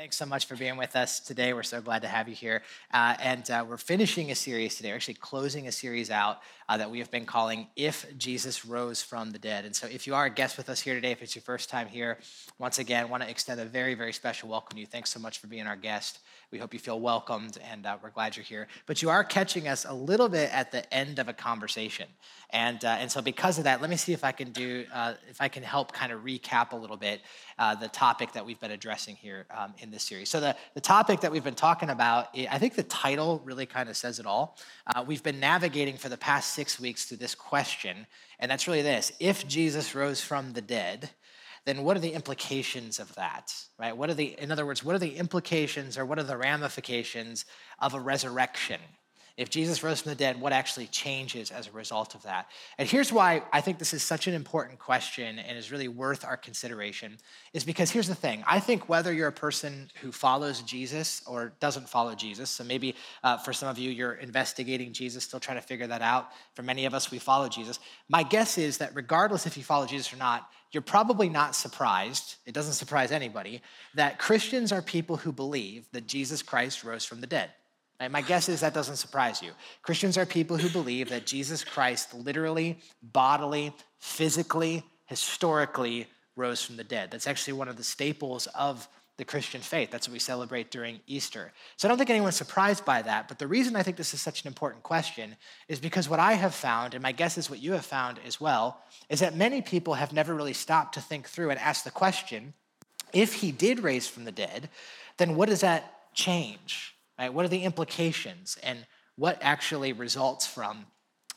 Thanks so much for being with us today. We're so glad to have you here. Uh, and uh, we're finishing a series today, we're actually closing a series out uh, that we have been calling If Jesus Rose from the Dead. And so, if you are a guest with us here today, if it's your first time here, once again, want to extend a very, very special welcome to you. Thanks so much for being our guest. We hope you feel welcomed, and uh, we're glad you're here. But you are catching us a little bit at the end of a conversation, and uh, and so because of that, let me see if I can do uh, if I can help kind of recap a little bit the topic that we've been addressing here um, in this series. So the the topic that we've been talking about, I think the title really kind of says it all. Uh, we've been navigating for the past six weeks through this question, and that's really this: If Jesus rose from the dead then what are the implications of that, right? What are the, in other words, what are the implications or what are the ramifications of a resurrection? If Jesus rose from the dead, what actually changes as a result of that? And here's why I think this is such an important question and is really worth our consideration is because here's the thing. I think whether you're a person who follows Jesus or doesn't follow Jesus, so maybe uh, for some of you, you're investigating Jesus, still trying to figure that out. For many of us, we follow Jesus. My guess is that regardless if you follow Jesus or not, you're probably not surprised, it doesn't surprise anybody, that Christians are people who believe that Jesus Christ rose from the dead. My guess is that doesn't surprise you. Christians are people who believe that Jesus Christ literally, bodily, physically, historically rose from the dead. That's actually one of the staples of the Christian faith. That's what we celebrate during Easter. So I don't think anyone's surprised by that. But the reason I think this is such an important question is because what I have found, and my guess is what you have found as well, is that many people have never really stopped to think through and ask the question if he did raise from the dead, then what does that change? Right? What are the implications and what actually results from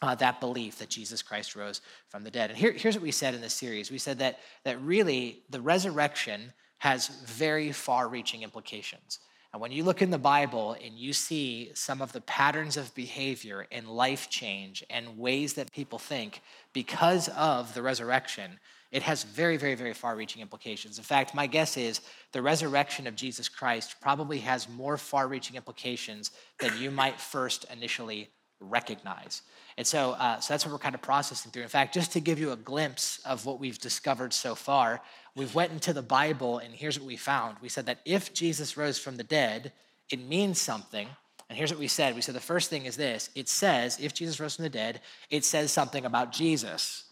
uh, that belief that Jesus Christ rose from the dead? And here, here's what we said in this series. We said that, that really the resurrection has very far reaching implications. And when you look in the Bible and you see some of the patterns of behavior and life change and ways that people think because of the resurrection, it has very, very, very far reaching implications. In fact, my guess is the resurrection of Jesus Christ probably has more far reaching implications than you might first initially recognize. And so, uh, so that's what we're kind of processing through. In fact, just to give you a glimpse of what we've discovered so far, we've went into the Bible and here's what we found. We said that if Jesus rose from the dead, it means something. And here's what we said. We said the first thing is this. It says, if Jesus rose from the dead, it says something about Jesus.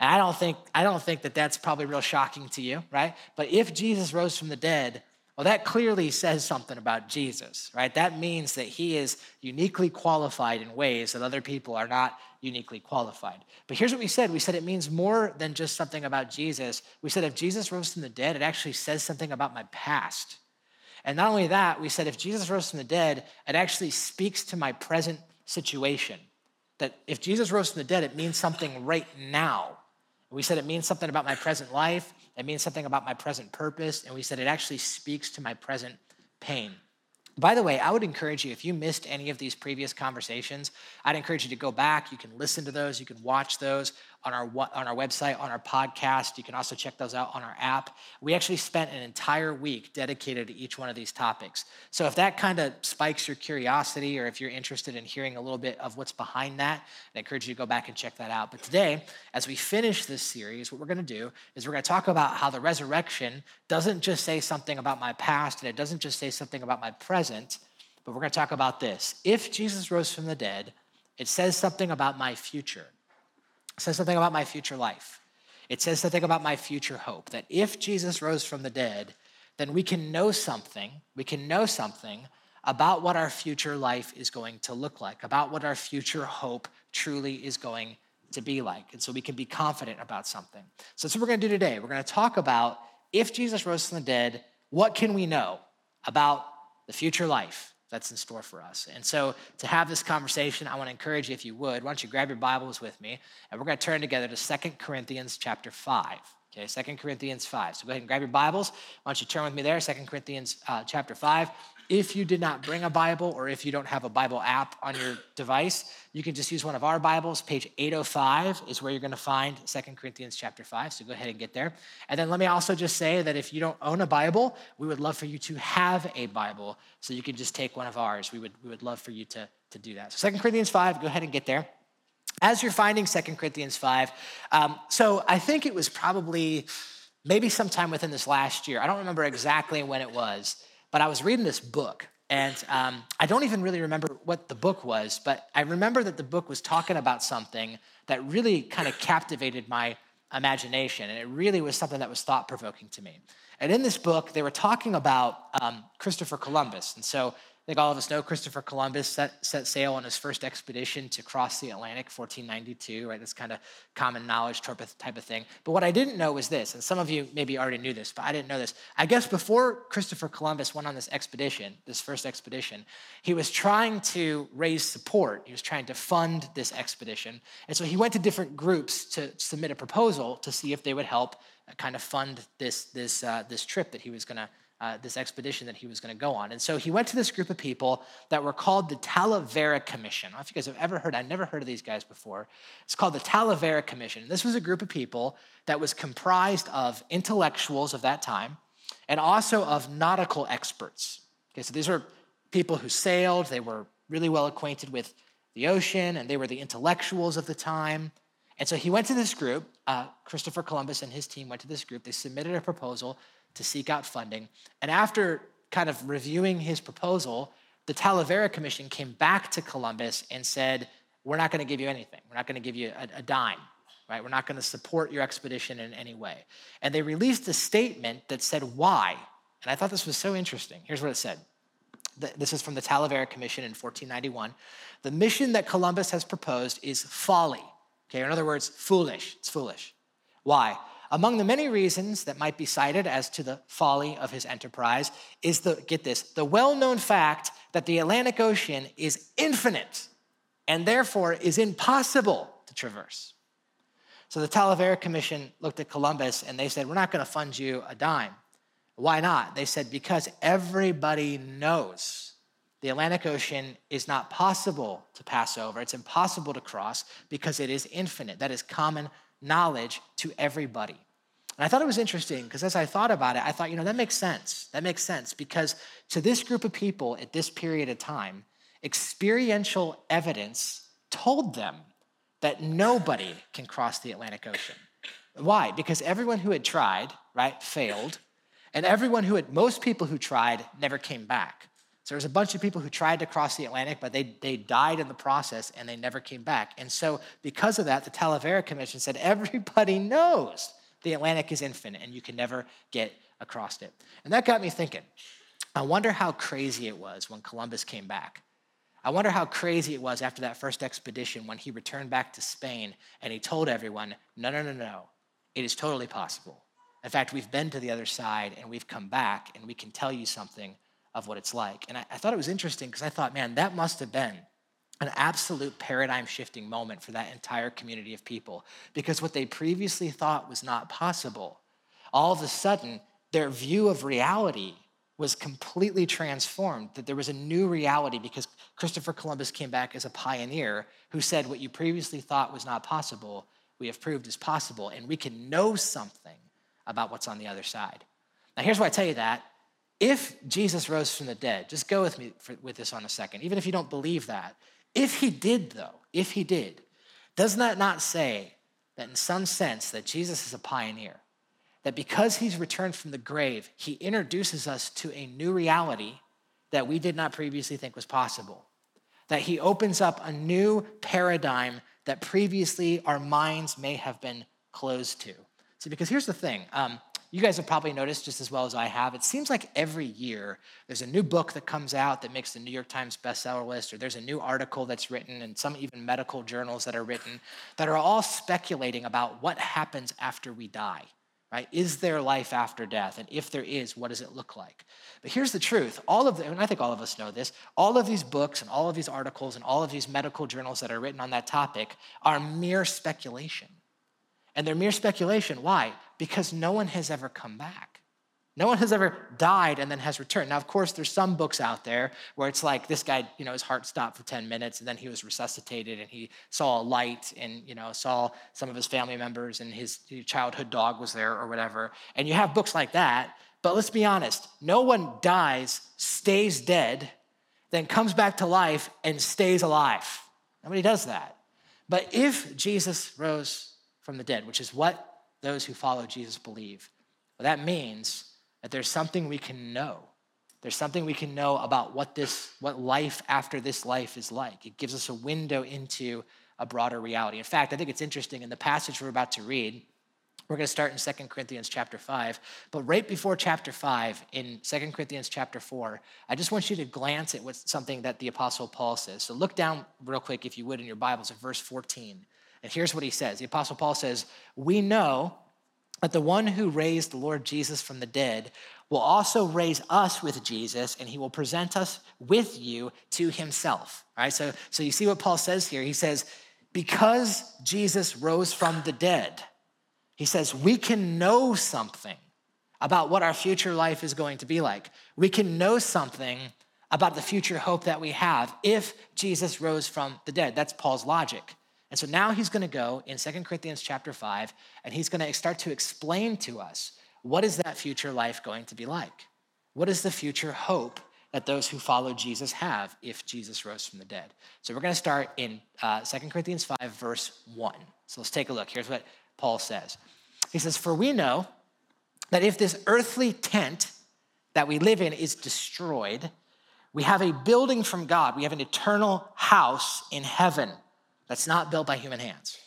And I don't think I don't think that that's probably real shocking to you, right? But if Jesus rose from the dead, well, that clearly says something about Jesus, right? That means that he is uniquely qualified in ways that other people are not uniquely qualified. But here's what we said we said it means more than just something about Jesus. We said if Jesus rose from the dead, it actually says something about my past. And not only that, we said if Jesus rose from the dead, it actually speaks to my present situation. That if Jesus rose from the dead, it means something right now. We said it means something about my present life, it means something about my present purpose, and we said it actually speaks to my present pain. By the way, I would encourage you, if you missed any of these previous conversations, I'd encourage you to go back. You can listen to those, you can watch those on our, on our website, on our podcast. You can also check those out on our app. We actually spent an entire week dedicated to each one of these topics. So if that kind of spikes your curiosity, or if you're interested in hearing a little bit of what's behind that, I encourage you to go back and check that out. But today, as we finish this series, what we're going to do is we're going to talk about how the resurrection doesn't just say something about my past and it doesn't just say something about my present, but we're going to talk about this. If Jesus rose from the dead, it says something about my future. It says something about my future life. It says something about my future hope that if Jesus rose from the dead, then we can know something, we can know something about what our future life is going to look like, about what our future hope truly is going to be like. And so we can be confident about something. So that's what we're going to do today. We're going to talk about if Jesus rose from the dead, what can we know about the future life? That's in store for us. And so, to have this conversation, I want to encourage you, if you would, why don't you grab your Bibles with me, and we're going to turn together to Second Corinthians chapter 5. Okay, Second Corinthians 5. So go ahead and grab your Bibles. Why don't you turn with me there, Second Corinthians uh, chapter 5. If you did not bring a Bible or if you don't have a Bible app on your device, you can just use one of our Bibles. Page 805 is where you're going to find Second Corinthians chapter 5. So go ahead and get there. And then let me also just say that if you don't own a Bible, we would love for you to have a Bible so you can just take one of ours. We would, we would love for you to, to do that. So 2 Corinthians 5, go ahead and get there. As you're finding 2 Corinthians 5, um, so I think it was probably maybe sometime within this last year. I don't remember exactly when it was but I was reading this book, and um, I don't even really remember what the book was, but I remember that the book was talking about something that really kind of captivated my imagination, and it really was something that was thought provoking to me. And in this book, they were talking about um, Christopher Columbus. And so I think all of us know Christopher Columbus set, set sail on his first expedition to cross the Atlantic, 1492, right? That's kind of common knowledge type of, thing. But what I didn't know was this, and some of you maybe already knew this, but I didn't know this. I guess before Christopher Columbus went on this expedition, this first expedition, he was trying to raise support. He was trying to fund this expedition. And so he went to different groups to submit a proposal to see if they would help kind of fund this, this, uh, this trip that he was going to uh, this expedition that he was going to go on. And so he went to this group of people that were called the Talavera Commission. I don't know if you guys have ever heard, I've never heard of these guys before. It's called the Talavera Commission. This was a group of people that was comprised of intellectuals of that time and also of nautical experts. Okay, so these were people who sailed, they were really well acquainted with the ocean, and they were the intellectuals of the time. And so he went to this group. Uh, Christopher Columbus and his team went to this group. They submitted a proposal to seek out funding. And after kind of reviewing his proposal, the Talavera Commission came back to Columbus and said, We're not going to give you anything. We're not going to give you a, a dime, right? We're not going to support your expedition in any way. And they released a statement that said why. And I thought this was so interesting. Here's what it said. This is from the Talavera Commission in 1491. The mission that Columbus has proposed is folly. Okay, in other words, foolish. It's foolish. Why? Among the many reasons that might be cited as to the folly of his enterprise is the, get this, the well known fact that the Atlantic Ocean is infinite and therefore is impossible to traverse. So the Talavera Commission looked at Columbus and they said, We're not going to fund you a dime. Why not? They said, Because everybody knows the Atlantic Ocean is not possible to pass over. It's impossible to cross because it is infinite. That is common knowledge to everybody. And I thought it was interesting because as I thought about it, I thought, you know, that makes sense. That makes sense because to this group of people at this period of time, experiential evidence told them that nobody can cross the Atlantic Ocean. Why? Because everyone who had tried, right, failed, and everyone who had, most people who tried never came back. So there was a bunch of people who tried to cross the Atlantic, but they, they died in the process and they never came back. And so, because of that, the Talavera Commission said everybody knows the Atlantic is infinite and you can never get across it. And that got me thinking. I wonder how crazy it was when Columbus came back. I wonder how crazy it was after that first expedition when he returned back to Spain and he told everyone, no, no, no, no, it is totally possible. In fact, we've been to the other side and we've come back and we can tell you something of what it's like. And I, I thought it was interesting because I thought, man, that must have been an absolute paradigm shifting moment for that entire community of people because what they previously thought was not possible, all of a sudden, their view of reality was completely transformed, that there was a new reality because Christopher Columbus came back as a pioneer who said, What you previously thought was not possible, we have proved is possible, and we can know something about what's on the other side. Now, here's why I tell you that if Jesus rose from the dead, just go with me for, with this on a second, even if you don't believe that. If he did, though, if he did, doesn't that not say that in some sense that Jesus is a pioneer? That because he's returned from the grave, he introduces us to a new reality that we did not previously think was possible. That he opens up a new paradigm that previously our minds may have been closed to. See, because here's the thing um, you guys have probably noticed just as well as I have, it seems like every year there's a new book that comes out that makes the New York Times bestseller list, or there's a new article that's written, and some even medical journals that are written that are all speculating about what happens after we die. Right? Is there life after death? And if there is, what does it look like? But here's the truth. All of the, and I think all of us know this, all of these books and all of these articles and all of these medical journals that are written on that topic are mere speculation. And they're mere speculation. Why? Because no one has ever come back. No one has ever died and then has returned. Now, of course, there's some books out there where it's like this guy, you know, his heart stopped for 10 minutes and then he was resuscitated and he saw a light and, you know, saw some of his family members and his childhood dog was there or whatever. And you have books like that. But let's be honest no one dies, stays dead, then comes back to life and stays alive. Nobody does that. But if Jesus rose from the dead, which is what those who follow Jesus believe. Well, that means that there's something we can know. There's something we can know about what this, what life after this life is like. It gives us a window into a broader reality. In fact, I think it's interesting in the passage we're about to read. We're going to start in 2 Corinthians chapter 5. But right before chapter 5, in 2 Corinthians chapter 4, I just want you to glance at what's something that the Apostle Paul says. So look down real quick, if you would, in your Bibles at verse 14. And here's what he says The Apostle Paul says, We know that the one who raised the Lord Jesus from the dead will also raise us with Jesus, and he will present us with you to himself. All right, so, so you see what Paul says here. He says, Because Jesus rose from the dead, he says, we can know something about what our future life is going to be like. We can know something about the future hope that we have if Jesus rose from the dead. That's Paul's logic. And so now he's going to go in 2 Corinthians chapter 5 and he's going to start to explain to us what is that future life going to be like? What is the future hope that those who follow Jesus have if Jesus rose from the dead? So we're going to start in uh, 2 Corinthians 5, verse 1. So let's take a look. Here's what Paul says. He says, For we know that if this earthly tent that we live in is destroyed, we have a building from God. We have an eternal house in heaven that's not built by human hands.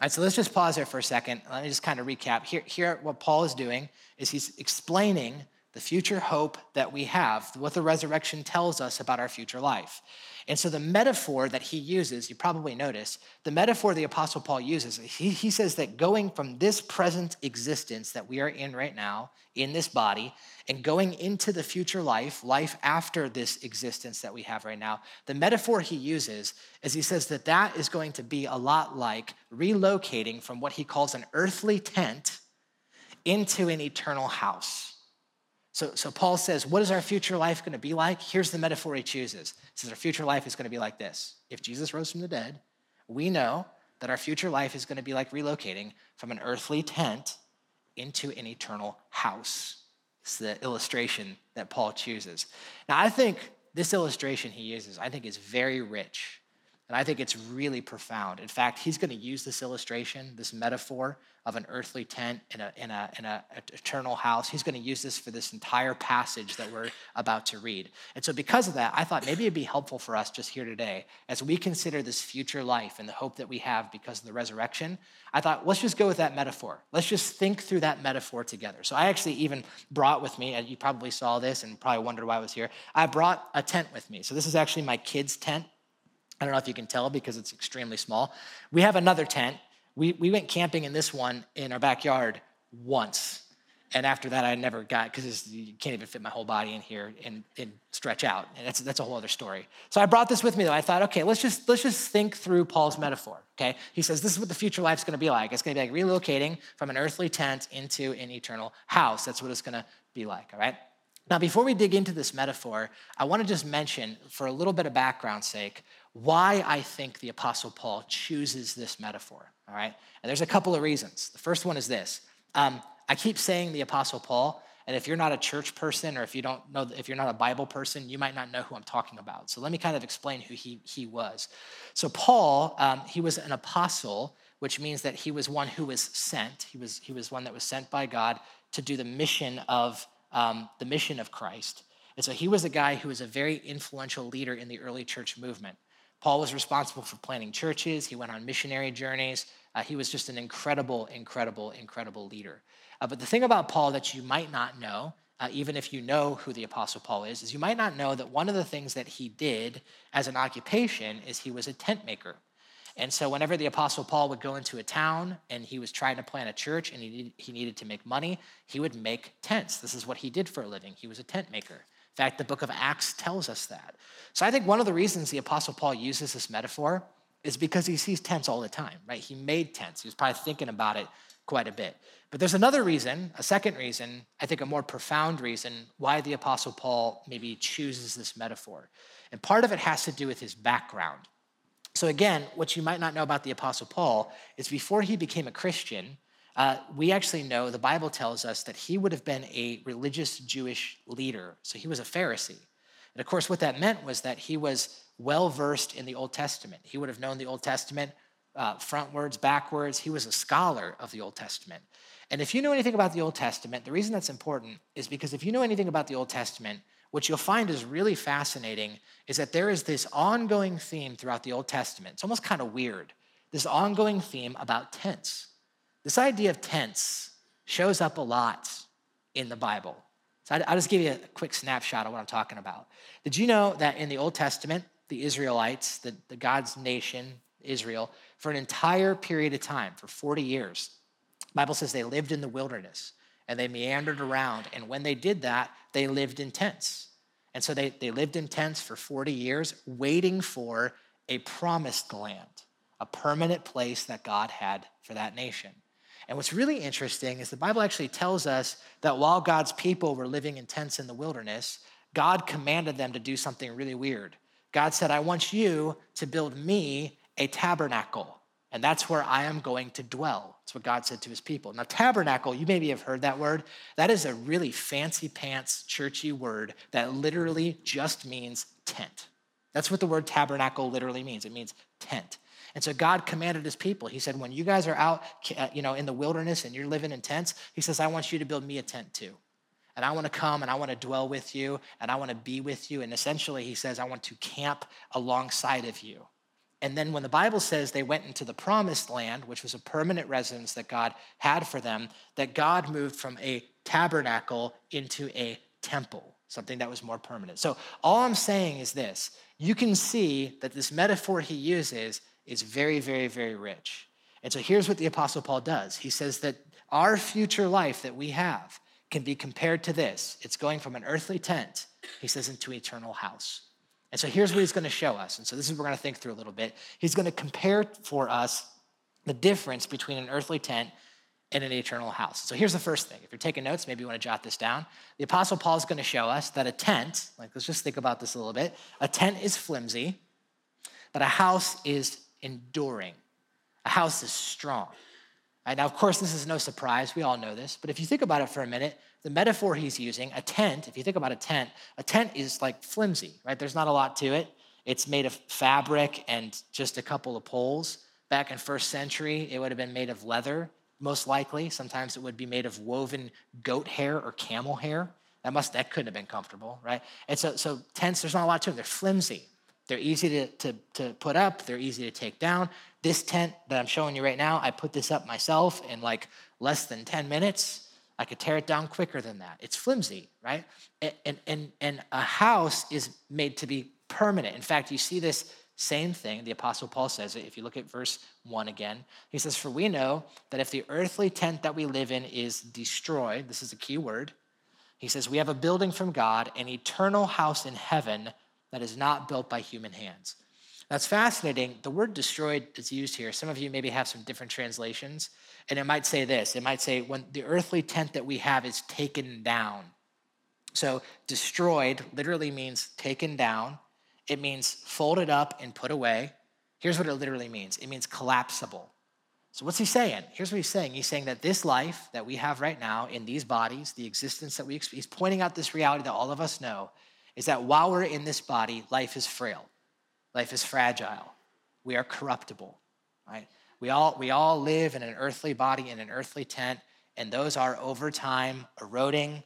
All right, so let's just pause there for a second. Let me just kind of recap. Here, here what Paul is doing is he's explaining the future hope that we have, what the resurrection tells us about our future life. And so the metaphor that he uses, you probably notice, the metaphor the Apostle Paul uses, he, he says that going from this present existence that we are in right now, in this body, and going into the future life, life after this existence that we have right now, the metaphor he uses is he says that that is going to be a lot like relocating from what he calls an earthly tent into an eternal house. So, so Paul says, What is our future life going to be like? Here's the metaphor he chooses. He says, Our future life is going to be like this. If Jesus rose from the dead, we know that our future life is going to be like relocating from an earthly tent into an eternal house. It's the illustration that Paul chooses. Now, I think this illustration he uses, I think is very rich. And I think it's really profound. In fact, he's going to use this illustration, this metaphor, of an earthly tent in a, in a, in a eternal house. He's going to use this for this entire passage that we're about to read. And so, because of that, I thought maybe it'd be helpful for us just here today, as we consider this future life and the hope that we have because of the resurrection. I thought, let's just go with that metaphor. Let's just think through that metaphor together. So, I actually even brought with me, and you probably saw this and probably wondered why I was here. I brought a tent with me. So, this is actually my kids' tent. I don't know if you can tell because it's extremely small. We have another tent we, we went camping in this one in our backyard once. And after that, I never got, because you can't even fit my whole body in here and, and stretch out. And that's, that's a whole other story. So I brought this with me though. I thought, okay, let's just, let's just think through Paul's metaphor, okay? He says, this is what the future life's gonna be like. It's gonna be like relocating from an earthly tent into an eternal house. That's what it's gonna be like, all right? Now, before we dig into this metaphor, I wanna just mention, for a little bit of background sake, why I think the Apostle Paul chooses this metaphor, all right? And there's a couple of reasons. The first one is this um, I keep saying the Apostle Paul, and if you're not a church person or if you don't know, if you're not a Bible person, you might not know who I'm talking about. So let me kind of explain who he, he was. So, Paul, um, he was an apostle, which means that he was one who was sent. He was, he was one that was sent by God to do the mission of um, the mission of Christ. And so he was a guy who was a very influential leader in the early church movement. Paul was responsible for planting churches, he went on missionary journeys. Uh, he was just an incredible, incredible, incredible leader. Uh, but the thing about Paul that you might not know, uh, even if you know who the Apostle Paul is, is you might not know that one of the things that he did as an occupation is he was a tent maker. And so, whenever the Apostle Paul would go into a town and he was trying to plant a church and he he needed to make money, he would make tents. This is what he did for a living. He was a tent maker. In fact, the book of Acts tells us that. So I think one of the reasons the Apostle Paul uses this metaphor is because he sees tents all the time, right? He made tents. He was probably thinking about it quite a bit. But there's another reason, a second reason, I think a more profound reason why the Apostle Paul maybe chooses this metaphor. And part of it has to do with his background. So, again, what you might not know about the Apostle Paul is before he became a Christian, uh, we actually know the Bible tells us that he would have been a religious Jewish leader. So he was a Pharisee. And of course, what that meant was that he was well versed in the Old Testament. He would have known the Old Testament uh, frontwards, backwards. He was a scholar of the Old Testament. And if you know anything about the Old Testament, the reason that's important is because if you know anything about the Old Testament, what you'll find is really fascinating is that there is this ongoing theme throughout the Old Testament. It's almost kind of weird. This ongoing theme about tents. This idea of tents shows up a lot in the Bible. So I'll just give you a quick snapshot of what I'm talking about. Did you know that in the Old Testament, the Israelites, the, the God's nation, Israel, for an entire period of time, for 40 years, Bible says they lived in the wilderness and they meandered around. And when they did that, they lived in tents. And so they, they lived in tents for 40 years, waiting for a promised land, a permanent place that God had for that nation. And what's really interesting is the Bible actually tells us that while God's people were living in tents in the wilderness, God commanded them to do something really weird. God said, I want you to build me a tabernacle, and that's where I am going to dwell. That's what God said to his people. Now, tabernacle, you maybe have heard that word. That is a really fancy pants, churchy word that literally just means tent. That's what the word tabernacle literally means. It means tent. And so God commanded his people. He said, when you guys are out, uh, you know, in the wilderness and you're living in tents, he says, I want you to build me a tent too. And I want to come and I want to dwell with you and I want to be with you. And essentially, he says, I want to camp alongside of you. And then when the Bible says they went into the promised land, which was a permanent residence that God had for them, that God moved from a tabernacle into a temple, something that was more permanent. So all I'm saying is this you can see that this metaphor he uses is very, very, very rich. And so here's what the Apostle Paul does he says that our future life that we have can be compared to this it's going from an earthly tent, he says, into eternal house. And so here's what he's going to show us. And so this is what we're going to think through a little bit. He's going to compare for us the difference between an earthly tent and an eternal house. So here's the first thing. If you're taking notes, maybe you want to jot this down. The Apostle Paul is going to show us that a tent, like let's just think about this a little bit, a tent is flimsy, but a house is enduring. A house is strong. Right, now, of course, this is no surprise. We all know this. But if you think about it for a minute, the metaphor he's using, a tent, if you think about a tent, a tent is like flimsy, right? There's not a lot to it. It's made of fabric and just a couple of poles. Back in first century, it would have been made of leather, most likely. Sometimes it would be made of woven goat hair or camel hair. That must that couldn't have been comfortable, right? And so, so tents, there's not a lot to them. They're flimsy. They're easy to, to, to put up, they're easy to take down. This tent that I'm showing you right now, I put this up myself in like less than 10 minutes. I could tear it down quicker than that. It's flimsy, right? And, and, and a house is made to be permanent. In fact, you see this same thing. The Apostle Paul says it. If you look at verse 1 again, he says, For we know that if the earthly tent that we live in is destroyed, this is a key word, he says, We have a building from God, an eternal house in heaven that is not built by human hands. That's fascinating. The word destroyed is used here. Some of you maybe have some different translations, and it might say this it might say, when the earthly tent that we have is taken down. So, destroyed literally means taken down, it means folded up and put away. Here's what it literally means it means collapsible. So, what's he saying? Here's what he's saying. He's saying that this life that we have right now in these bodies, the existence that we experience, he's pointing out this reality that all of us know is that while we're in this body, life is frail, life is fragile, we are corruptible, right? We all, we all live in an earthly body, in an earthly tent, and those are over time eroding.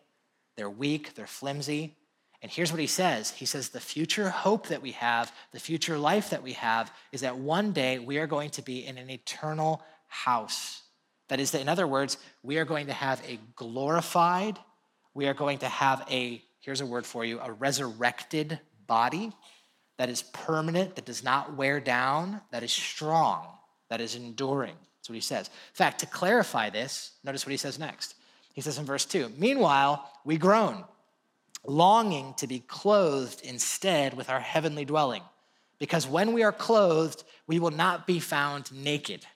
They're weak, they're flimsy. And here's what he says He says, The future hope that we have, the future life that we have, is that one day we are going to be in an eternal house. That is, in other words, we are going to have a glorified, we are going to have a here's a word for you a resurrected body that is permanent, that does not wear down, that is strong, that is enduring. That's what he says. In fact, to clarify this, notice what he says next. He says in verse 2 Meanwhile, we groan, longing to be clothed instead with our heavenly dwelling, because when we are clothed, we will not be found naked.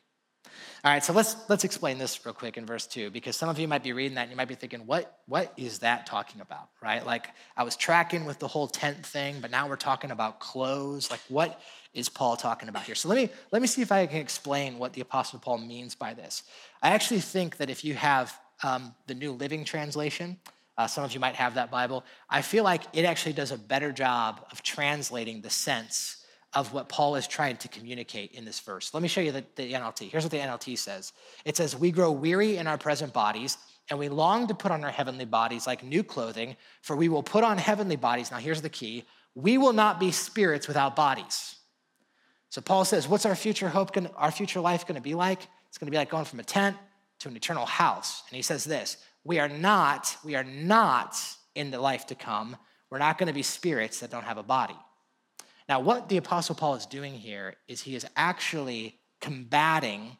All right, so let's let's explain this real quick in verse two, because some of you might be reading that and you might be thinking, what what is that talking about? Right? Like I was tracking with the whole tent thing, but now we're talking about clothes. Like what is Paul talking about here? So let me let me see if I can explain what the Apostle Paul means by this. I actually think that if you have um, the New Living Translation, uh, some of you might have that Bible. I feel like it actually does a better job of translating the sense of what Paul is trying to communicate in this verse. Let me show you the, the NLT. Here's what the NLT says it says, We grow weary in our present bodies, and we long to put on our heavenly bodies like new clothing, for we will put on heavenly bodies. Now, here's the key we will not be spirits without bodies. So Paul says, What's our future hope, gonna, our future life going to be like? It's going to be like going from a tent to an eternal house. And he says this We are not, we are not in the life to come. We're not going to be spirits that don't have a body. Now, what the Apostle Paul is doing here is he is actually combating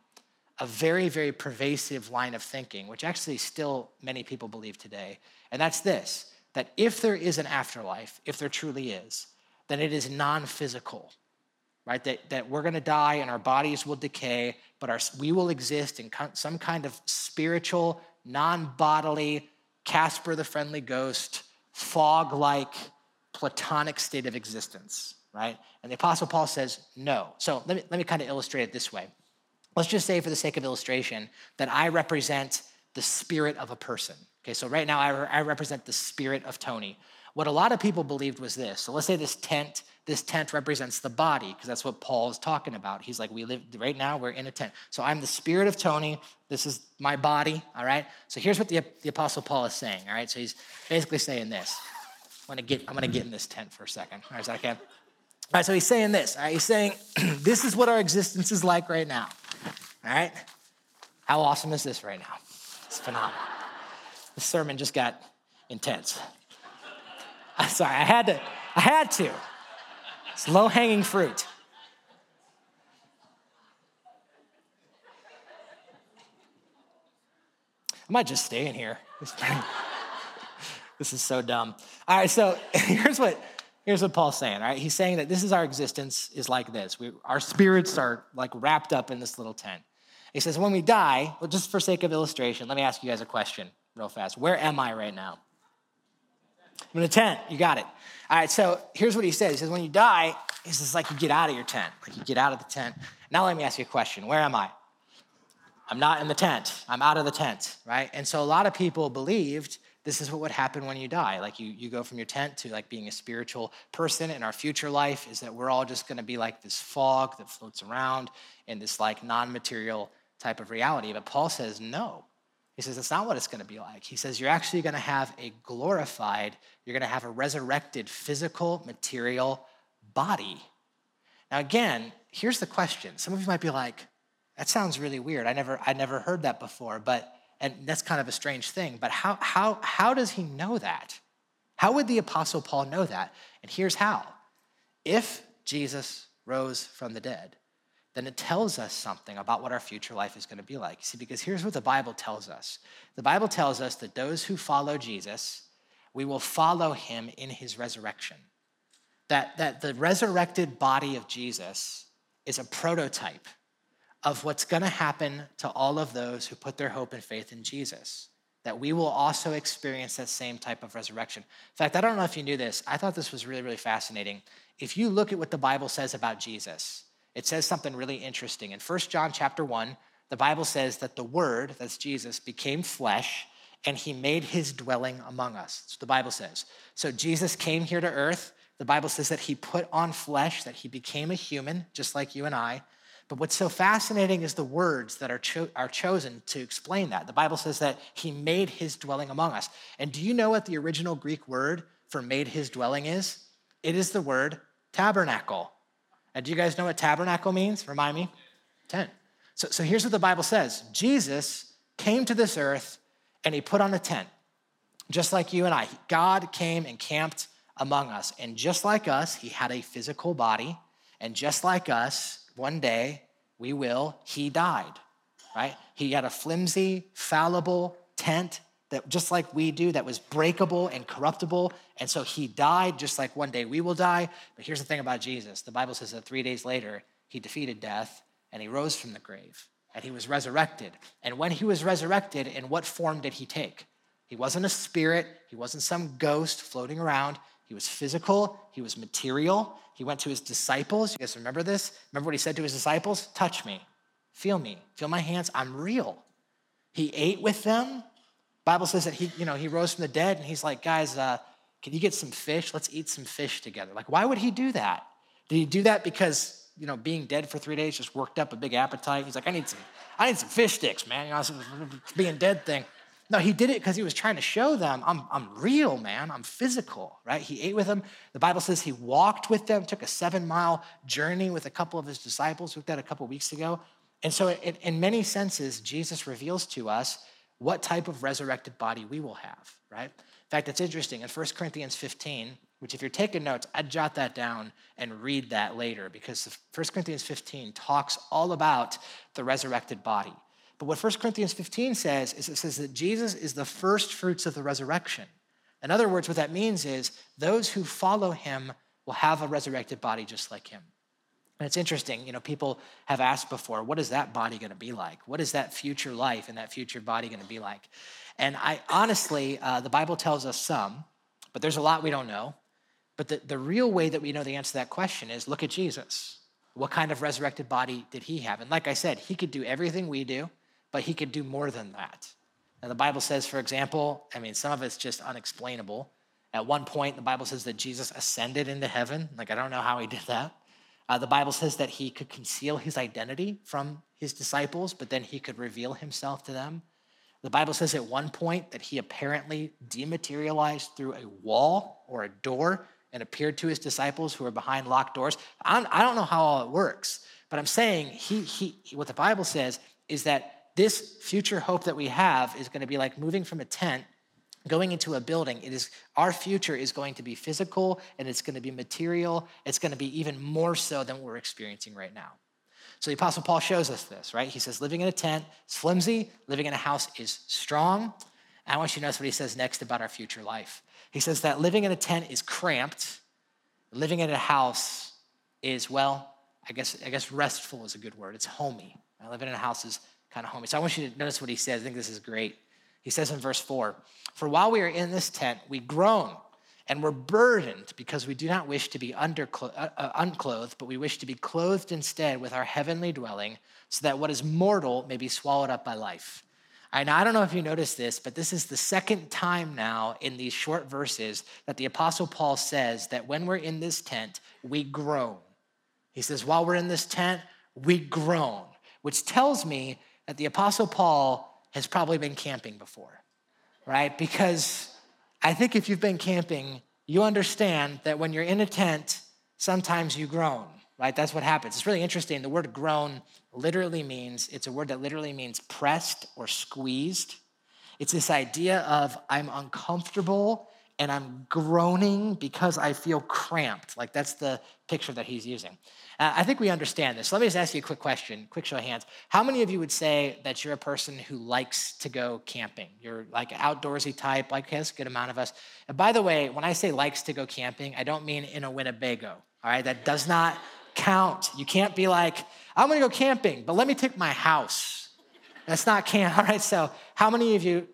a very, very pervasive line of thinking, which actually still many people believe today. And that's this that if there is an afterlife, if there truly is, then it is non physical, right? That, that we're going to die and our bodies will decay, but our, we will exist in some kind of spiritual, non bodily, Casper the Friendly Ghost, fog like, platonic state of existence right? And the Apostle Paul says no. So let me, let me kind of illustrate it this way. Let's just say, for the sake of illustration, that I represent the spirit of a person. Okay, so right now I, I represent the spirit of Tony. What a lot of people believed was this. So let's say this tent, this tent represents the body, because that's what Paul is talking about. He's like, we live right now, we're in a tent. So I'm the spirit of Tony. This is my body, all right? So here's what the, the Apostle Paul is saying, all right? So he's basically saying this. I'm gonna get, I'm gonna get in this tent for a second. All right, is that okay? All right, so he's saying this. All right, he's saying, this is what our existence is like right now. All right? How awesome is this right now? It's phenomenal. The sermon just got intense. I'm sorry, I had to, I had to. It's low hanging fruit. I might just stay in here. This is so dumb. All right, so here's what Here's what Paul's saying, right? He's saying that this is our existence is like this. We, our spirits are like wrapped up in this little tent. He says, when we die, well, just for sake of illustration, let me ask you guys a question real fast. Where am I right now? I'm in a tent. You got it. All right, so here's what he says. He says, when you die, he says, like you get out of your tent. Like you get out of the tent. Now let me ask you a question. Where am I? I'm not in the tent. I'm out of the tent, right? And so a lot of people believed this is what would happen when you die. Like you, you go from your tent to like being a spiritual person. And our future life is that we're all just going to be like this fog that floats around in this like non-material type of reality. But Paul says no. He says that's not what it's going to be like. He says you're actually going to have a glorified, you're going to have a resurrected physical, material body. Now again, here's the question. Some of you might be like, that sounds really weird. I never I never heard that before, but and that's kind of a strange thing, but how, how, how does he know that? How would the Apostle Paul know that? And here's how. If Jesus rose from the dead, then it tells us something about what our future life is going to be like. See, because here's what the Bible tells us the Bible tells us that those who follow Jesus, we will follow him in his resurrection. That, that the resurrected body of Jesus is a prototype of what's going to happen to all of those who put their hope and faith in Jesus. That we will also experience that same type of resurrection. In fact, I don't know if you knew this. I thought this was really, really fascinating. If you look at what the Bible says about Jesus, it says something really interesting. In 1 John chapter 1, the Bible says that the Word, that's Jesus, became flesh and he made his dwelling among us. That's what the Bible says. So Jesus came here to earth. The Bible says that he put on flesh, that he became a human, just like you and I. But what's so fascinating is the words that are, cho- are chosen to explain that. The Bible says that he made his dwelling among us. And do you know what the original Greek word for made his dwelling is? It is the word tabernacle. And do you guys know what tabernacle means? Remind me? Tent. So, so here's what the Bible says Jesus came to this earth and he put on a tent, just like you and I. God came and camped among us. And just like us, he had a physical body. And just like us, one day we will, he died, right? He had a flimsy, fallible tent that just like we do, that was breakable and corruptible. And so he died just like one day we will die. But here's the thing about Jesus the Bible says that three days later, he defeated death and he rose from the grave and he was resurrected. And when he was resurrected, in what form did he take? He wasn't a spirit, he wasn't some ghost floating around. He was physical, he was material. He went to his disciples. You guys remember this? Remember what he said to his disciples? Touch me, feel me, feel my hands. I'm real. He ate with them. Bible says that he, you know, he rose from the dead and he's like, guys, uh, can you get some fish? Let's eat some fish together. Like, why would he do that? Did he do that because, you know, being dead for three days just worked up a big appetite? He's like, I need some, I need some fish sticks, man. You know, being dead thing. No, he did it because he was trying to show them, I'm, I'm real, man. I'm physical, right? He ate with them. The Bible says he walked with them, took a seven mile journey with a couple of his disciples. We looked at a couple weeks ago. And so, in, in many senses, Jesus reveals to us what type of resurrected body we will have, right? In fact, it's interesting. In 1 Corinthians 15, which if you're taking notes, I'd jot that down and read that later because 1 Corinthians 15 talks all about the resurrected body. But what 1 Corinthians 15 says is it says that Jesus is the first fruits of the resurrection. In other words, what that means is those who follow him will have a resurrected body just like him. And it's interesting, you know, people have asked before, what is that body going to be like? What is that future life and that future body going to be like? And I honestly, uh, the Bible tells us some, but there's a lot we don't know. But the, the real way that we know the answer to that question is look at Jesus. What kind of resurrected body did he have? And like I said, he could do everything we do, but he could do more than that. Now, the Bible says, for example, I mean, some of it's just unexplainable. At one point, the Bible says that Jesus ascended into heaven. Like, I don't know how he did that. Uh, the Bible says that he could conceal his identity from his disciples, but then he could reveal himself to them. The Bible says at one point that he apparently dematerialized through a wall or a door and appeared to his disciples who were behind locked doors. I don't, I don't know how all it works, but I'm saying he, he, what the Bible says is that this future hope that we have is going to be like moving from a tent going into a building. It is our future is going to be physical and it's going to be material. It's going to be even more so than what we're experiencing right now. So the apostle paul shows us this right? He says living in a tent is flimsy. Living in a house is strong. I want you to notice what he says next about our future life. He says that living in a tent is cramped. Living in a house is well i guess i guess restful is a good word. It's homey. Living in a house is kind of homey so i want you to notice what he says i think this is great he says in verse 4 For while we are in this tent, we groan and we're burdened because we do not wish to be uh, uh, unclothed, but we wish to be clothed instead with our heavenly dwelling, so that what is mortal may be swallowed up by life. Now, I don't know if you noticed this, but this is the second time now in these short verses that the Apostle Paul says that when we're in this tent, we groan. He says, while we're in this tent, we groan, which tells me that the Apostle Paul has probably been camping before, right? Because I think if you've been camping, you understand that when you're in a tent, sometimes you groan, right? That's what happens. It's really interesting. The word groan literally means, it's a word that literally means pressed or squeezed. It's this idea of I'm uncomfortable and I'm groaning because I feel cramped. Like that's the picture that he's using. Uh, I think we understand this. let me just ask you a quick question, quick show of hands. How many of you would say that you're a person who likes to go camping? You're like outdoorsy type, like has a good amount of us. And by the way, when I say likes to go camping, I don't mean in a Winnebago, all right? That does not count. You can't be like, I'm gonna go camping, but let me take my house. That's not camp, all right? So, how many of you,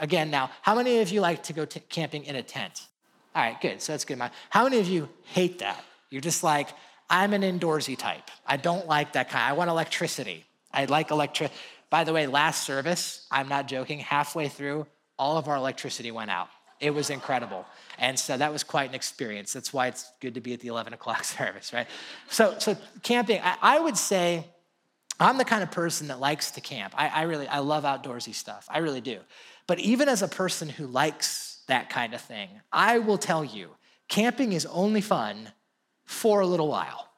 again now, how many of you like to go t- camping in a tent? All right, good. So that's good. How many of you hate that? You're just like, I'm an indoorsy type. I don't like that kind. I want electricity. I like electric. By the way, last service, I'm not joking, halfway through, all of our electricity went out. It was incredible. And so that was quite an experience. That's why it's good to be at the 11 o'clock service, right? So, so camping, I, I would say I'm the kind of person that likes to camp. I, I really, I love outdoorsy stuff. I really do. But even as a person who likes that kind of thing, I will tell you, camping is only fun for a little while.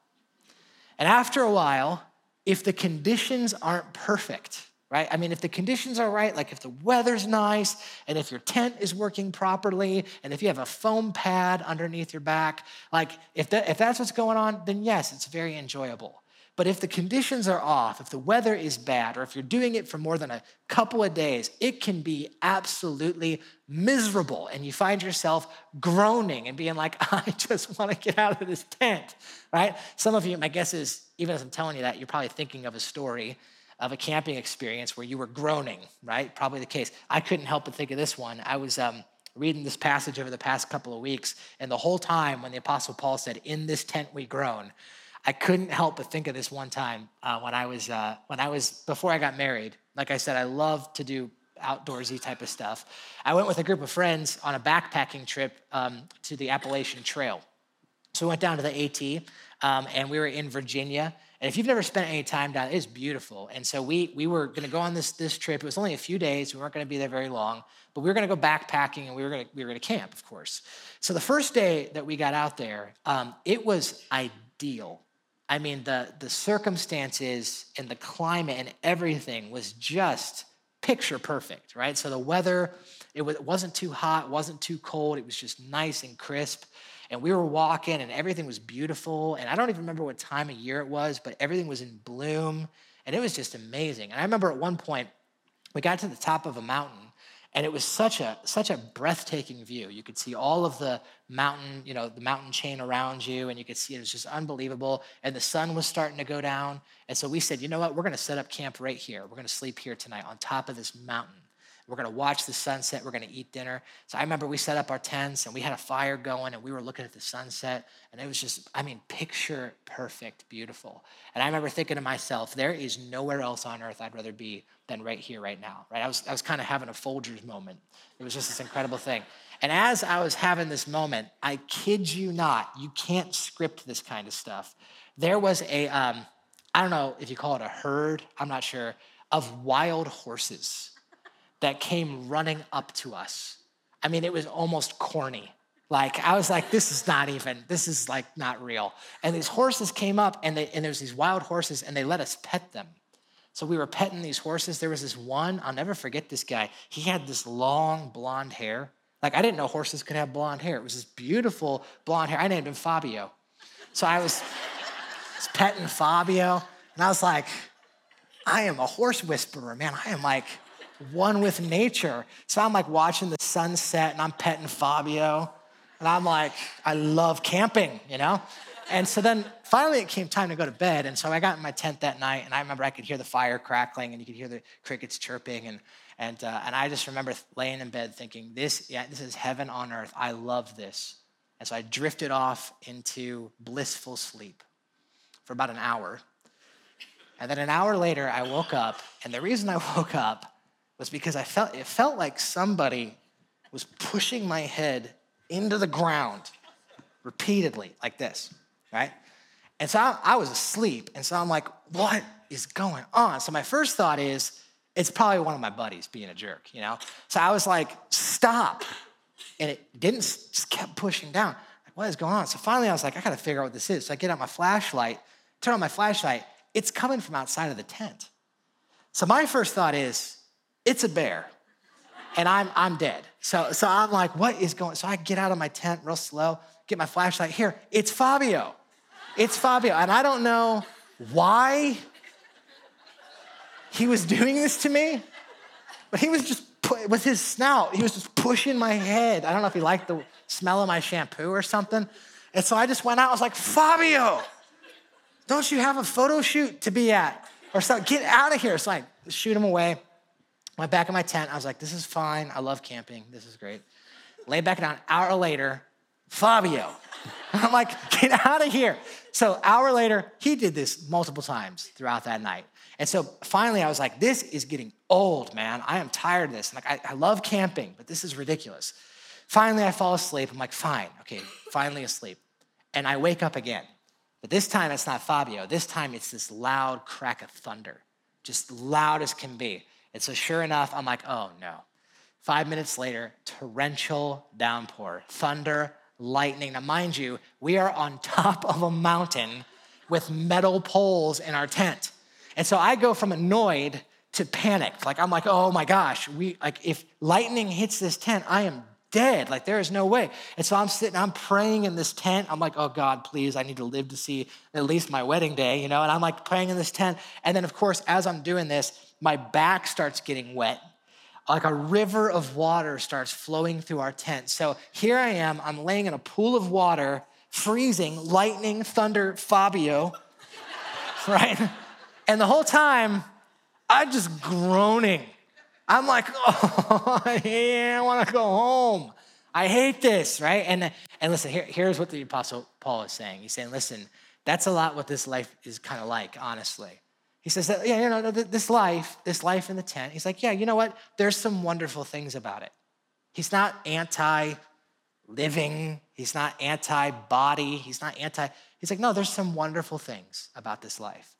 And after a while, if the conditions aren't perfect, right? I mean, if the conditions are right, like if the weather's nice, and if your tent is working properly, and if you have a foam pad underneath your back, like if, that, if that's what's going on, then yes, it's very enjoyable. But if the conditions are off, if the weather is bad, or if you're doing it for more than a couple of days, it can be absolutely miserable. And you find yourself groaning and being like, I just want to get out of this tent, right? Some of you, my guess is, even as I'm telling you that, you're probably thinking of a story of a camping experience where you were groaning, right? Probably the case. I couldn't help but think of this one. I was um, reading this passage over the past couple of weeks, and the whole time when the Apostle Paul said, In this tent we groan, I couldn't help but think of this one time uh, when I was uh, when I was before I got married. Like I said, I love to do outdoorsy type of stuff. I went with a group of friends on a backpacking trip um, to the Appalachian Trail. So we went down to the AT, um, and we were in Virginia. And if you've never spent any time down, it's beautiful. And so we we were going to go on this this trip. It was only a few days. We weren't going to be there very long, but we were going to go backpacking and we were going to we were going to camp, of course. So the first day that we got out there, um, it was ideal. I mean, the the circumstances and the climate and everything was just picture perfect, right? So the weather, it, was, it wasn't too hot, wasn't too cold. It was just nice and crisp and we were walking and everything was beautiful and i don't even remember what time of year it was but everything was in bloom and it was just amazing and i remember at one point we got to the top of a mountain and it was such a such a breathtaking view. You could see all of the mountain you know the mountain chain around you and you could see it was just unbelievable. And the sun was starting to go down. And so we said you know what? We're going to set up camp right here. We're going to sleep here tonight on top of this mountain we're going to watch the sunset. We're going to eat dinner. So I remember we set up our tents and we had a fire going and we were looking at the sunset. And it was just, I mean, picture perfect, beautiful. And I remember thinking to myself, there is nowhere else on earth I'd rather be than right here, right now. Right? I was, I was kind of having a Folgers moment. It was just this incredible thing. And as I was having this moment, I kid you not, you can't script this kind of stuff. There was a, um, I don't know if you call it a herd, I'm not sure, of wild horses that came running up to us. I mean, it was almost corny. Like, I was like, this is not even, this is like not real. And these horses came up, and, they, and there was these wild horses, and they let us pet them. So we were petting these horses. There was this one, I'll never forget this guy. He had this long blonde hair. Like, I didn't know horses could have blonde hair. It was this beautiful blonde hair. I named him Fabio. So I was, was petting Fabio, and I was like, I am a horse whisperer, man. I am like, one with nature. So I'm like watching the sunset and I'm petting Fabio. And I'm like, I love camping, you know? And so then finally it came time to go to bed. And so I got in my tent that night and I remember I could hear the fire crackling and you could hear the crickets chirping. And, and, uh, and I just remember laying in bed thinking, this, yeah, this is heaven on earth. I love this. And so I drifted off into blissful sleep for about an hour. And then an hour later, I woke up. And the reason I woke up was because I felt it felt like somebody was pushing my head into the ground repeatedly, like this, right? And so I, I, was asleep, and so I'm like, what is going on? So my first thought is, it's probably one of my buddies being a jerk, you know? So I was like, stop. And it didn't, just kept pushing down. Like, what is going on? So finally I was like, I gotta figure out what this is. So I get out my flashlight, turn on my flashlight, it's coming from outside of the tent. So my first thought is, it's a bear and I'm, I'm dead. So, so I'm like, what is going? So I get out of my tent real slow, get my flashlight. Here, it's Fabio. It's Fabio. And I don't know why he was doing this to me, but he was just, with his snout, he was just pushing my head. I don't know if he liked the smell of my shampoo or something. And so I just went out. I was like, Fabio, don't you have a photo shoot to be at? Or something? Get out of here. So I shoot him away. Went back in my tent. I was like, this is fine. I love camping. This is great. Laid back down. Hour later, Fabio. I'm like, get out of here. So hour later, he did this multiple times throughout that night. And so finally, I was like, this is getting old, man. I am tired of this. Like, I, I love camping, but this is ridiculous. Finally, I fall asleep. I'm like, fine, okay, finally asleep. And I wake up again. But this time, it's not Fabio. This time, it's this loud crack of thunder, just loud as can be. And so, sure enough, I'm like, oh no. Five minutes later, torrential downpour, thunder, lightning. Now, mind you, we are on top of a mountain with metal poles in our tent. And so I go from annoyed to panicked. Like, I'm like, oh my gosh, we, like, if lightning hits this tent, I am dead. Like, there is no way. And so I'm sitting, I'm praying in this tent. I'm like, oh God, please, I need to live to see at least my wedding day, you know? And I'm like praying in this tent. And then, of course, as I'm doing this, my back starts getting wet. Like a river of water starts flowing through our tent. So here I am, I'm laying in a pool of water, freezing, lightning, thunder, Fabio, right? And the whole time, I'm just groaning. I'm like, oh, I want to go home. I hate this, right? And, and listen, here, here's what the Apostle Paul is saying. He's saying, listen, that's a lot what this life is kind of like, honestly. He says that, yeah, you know, this life, this life in the tent, he's like, yeah, you know what? There's some wonderful things about it. He's not anti living. He's not anti body. He's not anti. He's like, no, there's some wonderful things about this life.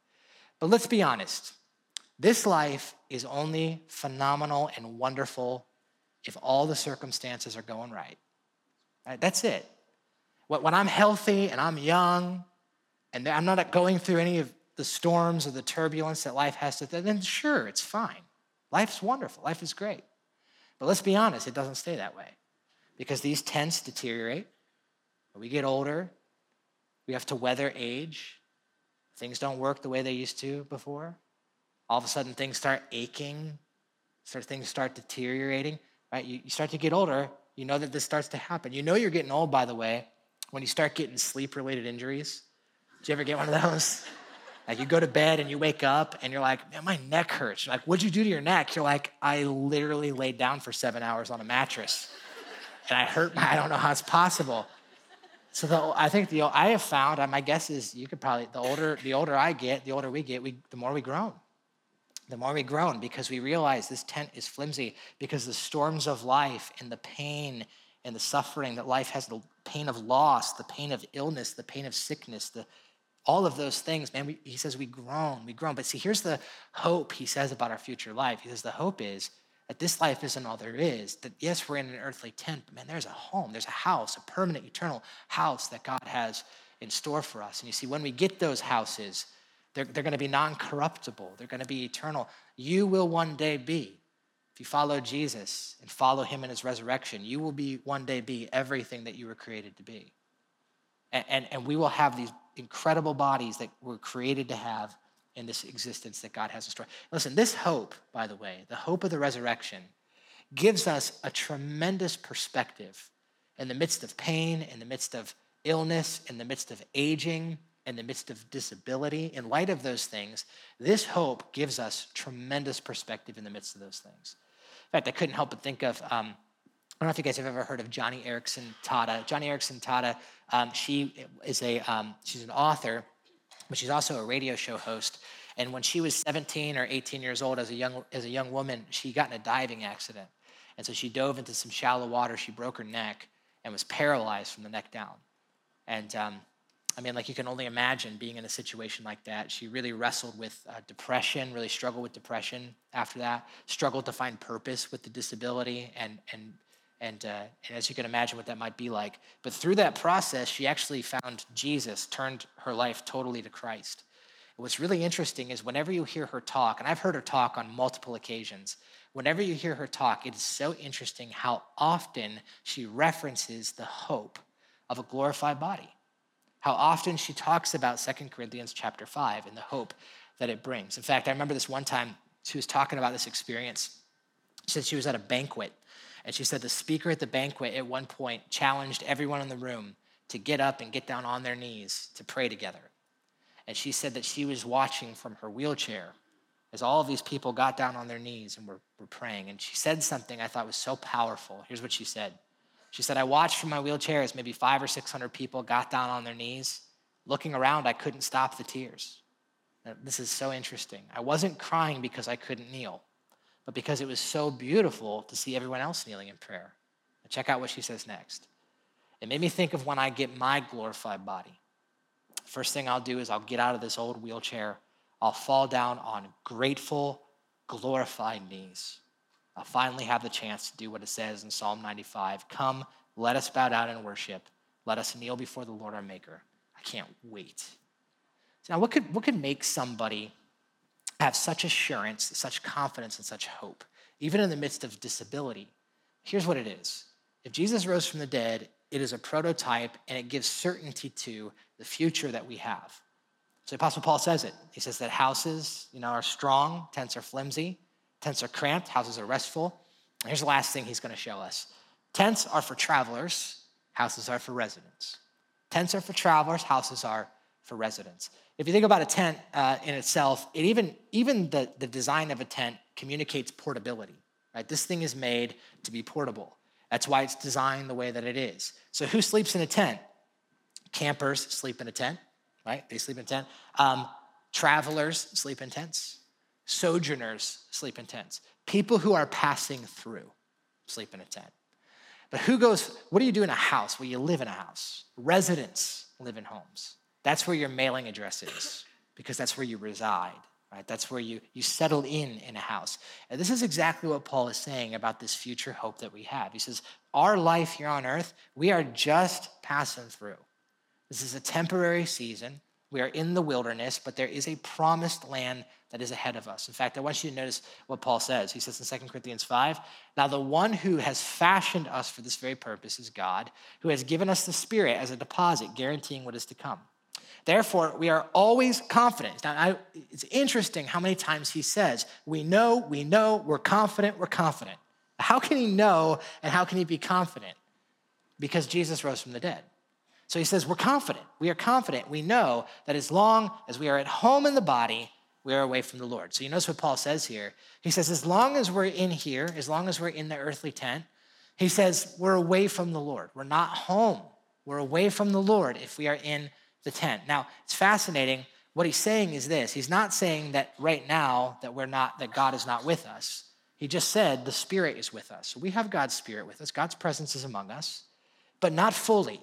But let's be honest this life is only phenomenal and wonderful if all the circumstances are going right. right? That's it. When I'm healthy and I'm young and I'm not going through any of the storms or the turbulence that life has to, then sure, it's fine. Life's wonderful. Life is great. But let's be honest, it doesn't stay that way because these tents deteriorate. We get older, we have to weather age. Things don't work the way they used to before. All of a sudden, things start aching, start, things start deteriorating, right? You, you start to get older, you know that this starts to happen. You know you're getting old, by the way, when you start getting sleep related injuries. Did you ever get one of those? Like you go to bed and you wake up and you're like, man, my neck hurts. You're like, what'd you do to your neck? You're like, I literally laid down for seven hours on a mattress and I hurt my, I don't know how it's possible. So the, I think the I have found, my guess is you could probably, the older, the older I get, the older we get, we, the more we groan. The more we groan because we realize this tent is flimsy because the storms of life and the pain and the suffering that life has, the pain of loss, the pain of illness, the pain of sickness, the all of those things, man, we, he says we groan, we groan. But see, here's the hope he says about our future life. He says the hope is that this life isn't all there is. That yes, we're in an earthly tent, but man, there's a home, there's a house, a permanent, eternal house that God has in store for us. And you see, when we get those houses, they're, they're going to be non corruptible, they're going to be eternal. You will one day be, if you follow Jesus and follow him in his resurrection, you will be one day be everything that you were created to be. And, and, and we will have these incredible bodies that we're created to have in this existence that God has in store. Listen, this hope, by the way, the hope of the resurrection, gives us a tremendous perspective in the midst of pain, in the midst of illness, in the midst of aging, in the midst of disability. In light of those things, this hope gives us tremendous perspective in the midst of those things. In fact, I couldn't help but think of. Um, I don't know if you guys have ever heard of Joni Eareckson Tada. Joni Eareckson Tada, um, she is a um, she's an author, but she's also a radio show host. And when she was 17 or 18 years old, as a young as a young woman, she got in a diving accident, and so she dove into some shallow water. She broke her neck and was paralyzed from the neck down. And um, I mean, like you can only imagine being in a situation like that. She really wrestled with uh, depression, really struggled with depression after that, struggled to find purpose with the disability, and and and, uh, and as you can imagine what that might be like. But through that process, she actually found Jesus, turned her life totally to Christ. What's really interesting is whenever you hear her talk, and I've heard her talk on multiple occasions, whenever you hear her talk, it is so interesting how often she references the hope of a glorified body. How often she talks about Second Corinthians chapter 5 and the hope that it brings. In fact, I remember this one time she was talking about this experience. She said she was at a banquet and she said the speaker at the banquet at one point challenged everyone in the room to get up and get down on their knees to pray together. And she said that she was watching from her wheelchair as all of these people got down on their knees and were, were praying. And she said something I thought was so powerful. Here's what she said She said, I watched from my wheelchair as maybe five or 600 people got down on their knees. Looking around, I couldn't stop the tears. This is so interesting. I wasn't crying because I couldn't kneel but because it was so beautiful to see everyone else kneeling in prayer. Check out what she says next. It made me think of when I get my glorified body. First thing I'll do is I'll get out of this old wheelchair. I'll fall down on grateful, glorified knees. I'll finally have the chance to do what it says in Psalm 95 Come, let us bow down and worship. Let us kneel before the Lord our Maker. I can't wait. So now, what could, what could make somebody have such assurance, such confidence, and such hope, even in the midst of disability. Here's what it is if Jesus rose from the dead, it is a prototype and it gives certainty to the future that we have. So Apostle Paul says it. He says that houses, you know, are strong, tents are flimsy, tents are cramped, houses are restful. here's the last thing he's going to show us. Tents are for travelers, houses are for residents. Tents are for travelers, houses are for residents. If you think about a tent uh, in itself, it even, even the, the design of a tent communicates portability. Right? This thing is made to be portable. That's why it's designed the way that it is. So who sleeps in a tent? Campers sleep in a tent, right? They sleep in a tent. Um, travelers sleep in tents. Sojourners sleep in tents. People who are passing through sleep in a tent. But who goes, what do you do in a house? Well, you live in a house. Residents live in homes. That's where your mailing address is, because that's where you reside, right? That's where you, you settled in in a house. And this is exactly what Paul is saying about this future hope that we have. He says, Our life here on earth, we are just passing through. This is a temporary season. We are in the wilderness, but there is a promised land that is ahead of us. In fact, I want you to notice what Paul says. He says in 2 Corinthians 5 Now, the one who has fashioned us for this very purpose is God, who has given us the Spirit as a deposit, guaranteeing what is to come. Therefore, we are always confident. Now, I, it's interesting how many times he says, We know, we know, we're confident, we're confident. How can he know and how can he be confident? Because Jesus rose from the dead. So he says, We're confident. We are confident. We know that as long as we are at home in the body, we are away from the Lord. So you notice what Paul says here. He says, as long as we're in here, as long as we're in the earthly tent, he says, we're away from the Lord. We're not home. We're away from the Lord if we are in the tent. Now, it's fascinating. What he's saying is this He's not saying that right now that we're not, that God is not with us. He just said the Spirit is with us. So we have God's Spirit with us, God's presence is among us, but not fully,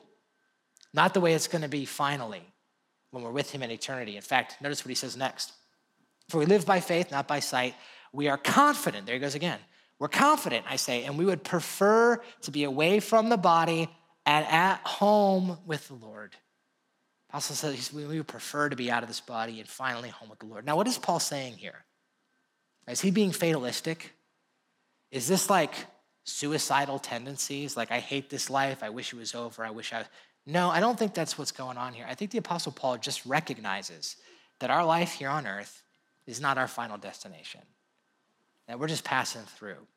not the way it's going to be finally when we're with Him in eternity. In fact, notice what he says next. For we live by faith, not by sight. We are confident. There he goes again. We're confident, I say, and we would prefer to be away from the body and at home with the Lord. Apostle says we would prefer to be out of this body and finally home with the Lord. Now, what is Paul saying here? Is he being fatalistic? Is this like suicidal tendencies? Like, I hate this life. I wish it was over. I wish I. No, I don't think that's what's going on here. I think the Apostle Paul just recognizes that our life here on earth is not our final destination. That we're just passing through.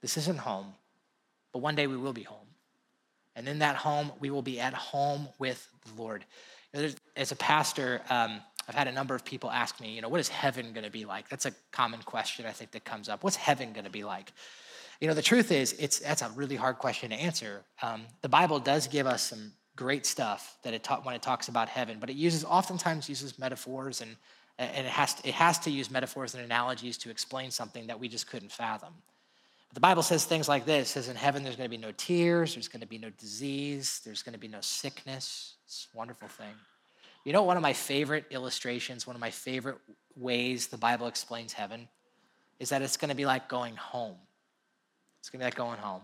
This isn't home, but one day we will be home. And in that home, we will be at home with the Lord. You know, as a pastor, um, I've had a number of people ask me, you know, what is heaven going to be like? That's a common question I think that comes up. What's heaven going to be like? You know, the truth is, it's that's a really hard question to answer. Um, the Bible does give us some great stuff that it ta- when it talks about heaven, but it uses oftentimes uses metaphors and and it has, to, it has to use metaphors and analogies to explain something that we just couldn't fathom. The Bible says things like this: says in heaven there's going to be no tears, there's going to be no disease, there's going to be no sickness. It's a wonderful thing. You know, one of my favorite illustrations, one of my favorite ways the Bible explains heaven is that it's going to be like going home. It's going to be like going home.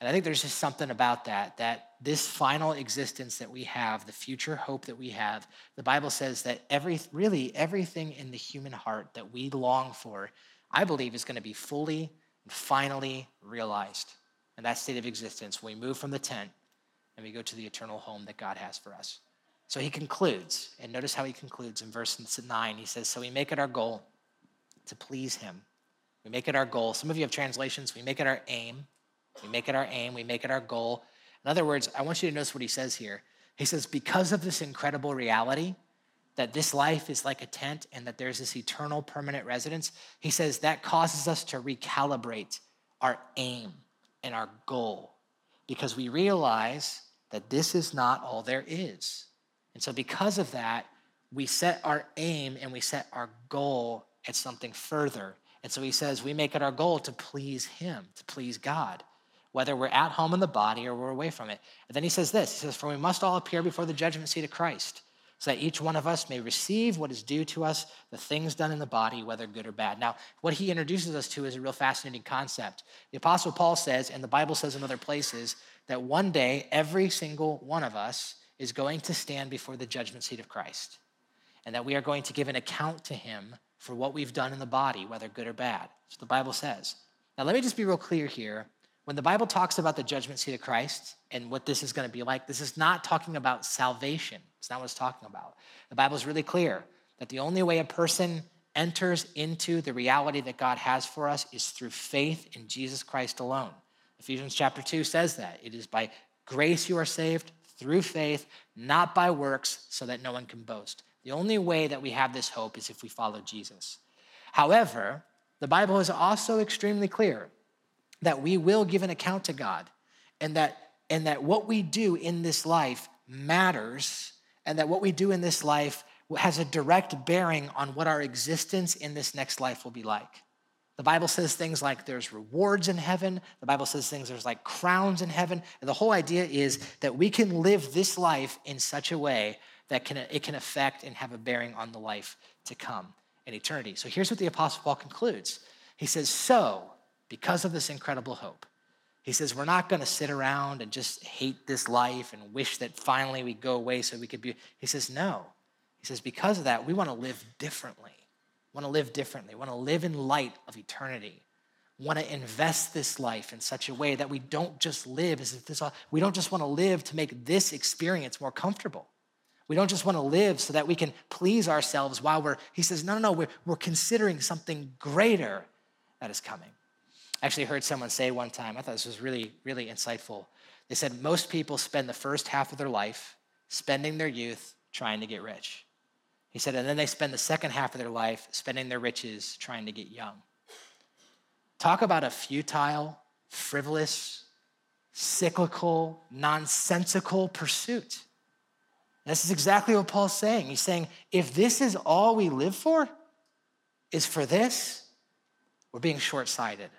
And I think there's just something about that, that this final existence that we have, the future hope that we have, the Bible says that every, really everything in the human heart that we long for, I believe is going to be fully and finally realized in that state of existence we move from the tent and we go to the eternal home that God has for us. So he concludes, and notice how he concludes in verse 9. He says, So we make it our goal to please him. We make it our goal. Some of you have translations, we make it our aim we make it our aim, we make it our goal. In other words, I want you to notice what he says here. He says, because of this incredible reality that this life is like a tent and that there's this eternal permanent residence, he says that causes us to recalibrate our aim and our goal because we realize that this is not all there is. And so, because of that, we set our aim and we set our goal at something further. And so he says we make it our goal to please him, to please God whether we're at home in the body or we're away from it. And then he says this He says, For we must all appear before the judgment seat of Christ, so that each one of us may receive what is due to us, the things done in the body, whether good or bad. Now, what he introduces us to is a real fascinating concept. The Apostle Paul says, and the Bible says in other places, that one day every single one of us is going to stand before the judgment seat of Christ, and that we are going to give an account to him for what we've done in the body, whether good or bad. So the Bible says. Now, let me just be real clear here when the Bible talks about the judgment seat of Christ and what this is going to be like, this is not talking about salvation. It's not what it's talking about. The Bible is really clear that the only way a person enters into the reality that God has for us is through faith in Jesus Christ alone. Ephesians chapter 2 says that. It is by grace you are saved through faith, not by works, so that no one can boast. The only way that we have this hope is if we follow Jesus. However, the Bible is also extremely clear that we will give an account to God and that and that what we do in this life matters and that what we do in this life has a direct bearing on what our existence in this next life will be like. The Bible says things like there's rewards in heaven. The Bible says things there's like crowns in heaven. And the whole idea is that we can live this life in such a way that can, it can affect and have a bearing on the life to come in eternity. So here's what the Apostle Paul concludes He says, So, because of this incredible hope, he says, We're not going to sit around and just hate this life and wish that finally we go away so we could be. He says, No. He says, Because of that, we want to live differently. Want to live differently. Want to live in light of eternity. Want to invest this life in such a way that we don't just live as if this, we don't just want to live to make this experience more comfortable. We don't just want to live so that we can please ourselves while we're, he says, no, no, no, we're, we're considering something greater that is coming. I actually heard someone say one time, I thought this was really, really insightful. They said most people spend the first half of their life spending their youth trying to get rich. He said, and then they spend the second half of their life spending their riches trying to get young. Talk about a futile, frivolous, cyclical, nonsensical pursuit. This is exactly what Paul's saying. He's saying, if this is all we live for, is for this, we're being short sighted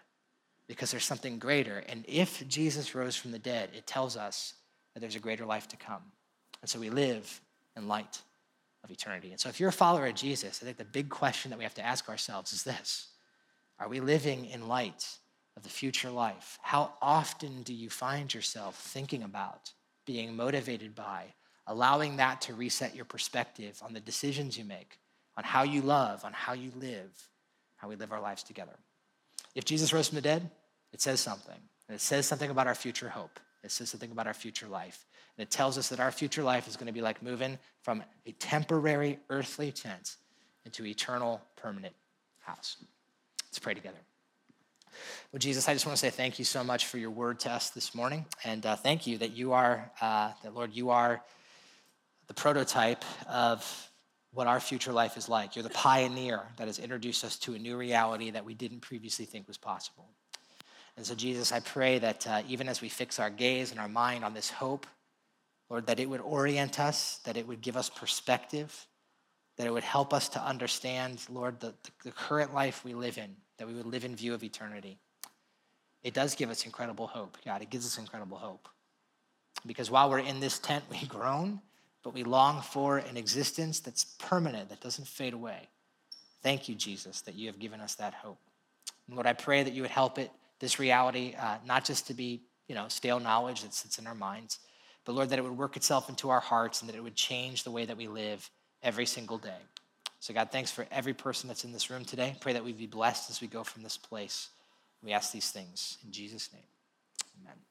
because there's something greater. And if Jesus rose from the dead, it tells us that there's a greater life to come. And so we live in light of eternity. And so if you're a follower of Jesus, I think the big question that we have to ask ourselves is this Are we living in light of the future life? How often do you find yourself thinking about, being motivated by, allowing that to reset your perspective on the decisions you make, on how you love, on how you live, how we live our lives together. If Jesus rose from the dead, it says something. It says something about our future hope. It says something about our future life. And it tells us that our future life is going to be like moving from a temporary earthly tent into eternal permanent house. Let's pray together. Well, Jesus, I just want to say thank you so much for your word to us this morning. And uh, thank you that you are, uh, that Lord, you are the prototype of what our future life is like. You're the pioneer that has introduced us to a new reality that we didn't previously think was possible. And so, Jesus, I pray that uh, even as we fix our gaze and our mind on this hope, Lord, that it would orient us, that it would give us perspective, that it would help us to understand, Lord, the, the current life we live in, that we would live in view of eternity. It does give us incredible hope, God. It gives us incredible hope. Because while we're in this tent, we groan but we long for an existence that's permanent, that doesn't fade away. Thank you, Jesus, that you have given us that hope. And Lord, I pray that you would help it, this reality, uh, not just to be, you know, stale knowledge that sits in our minds, but Lord, that it would work itself into our hearts and that it would change the way that we live every single day. So, God, thanks for every person that's in this room today. Pray that we be blessed as we go from this place. We ask these things in Jesus' name. Amen.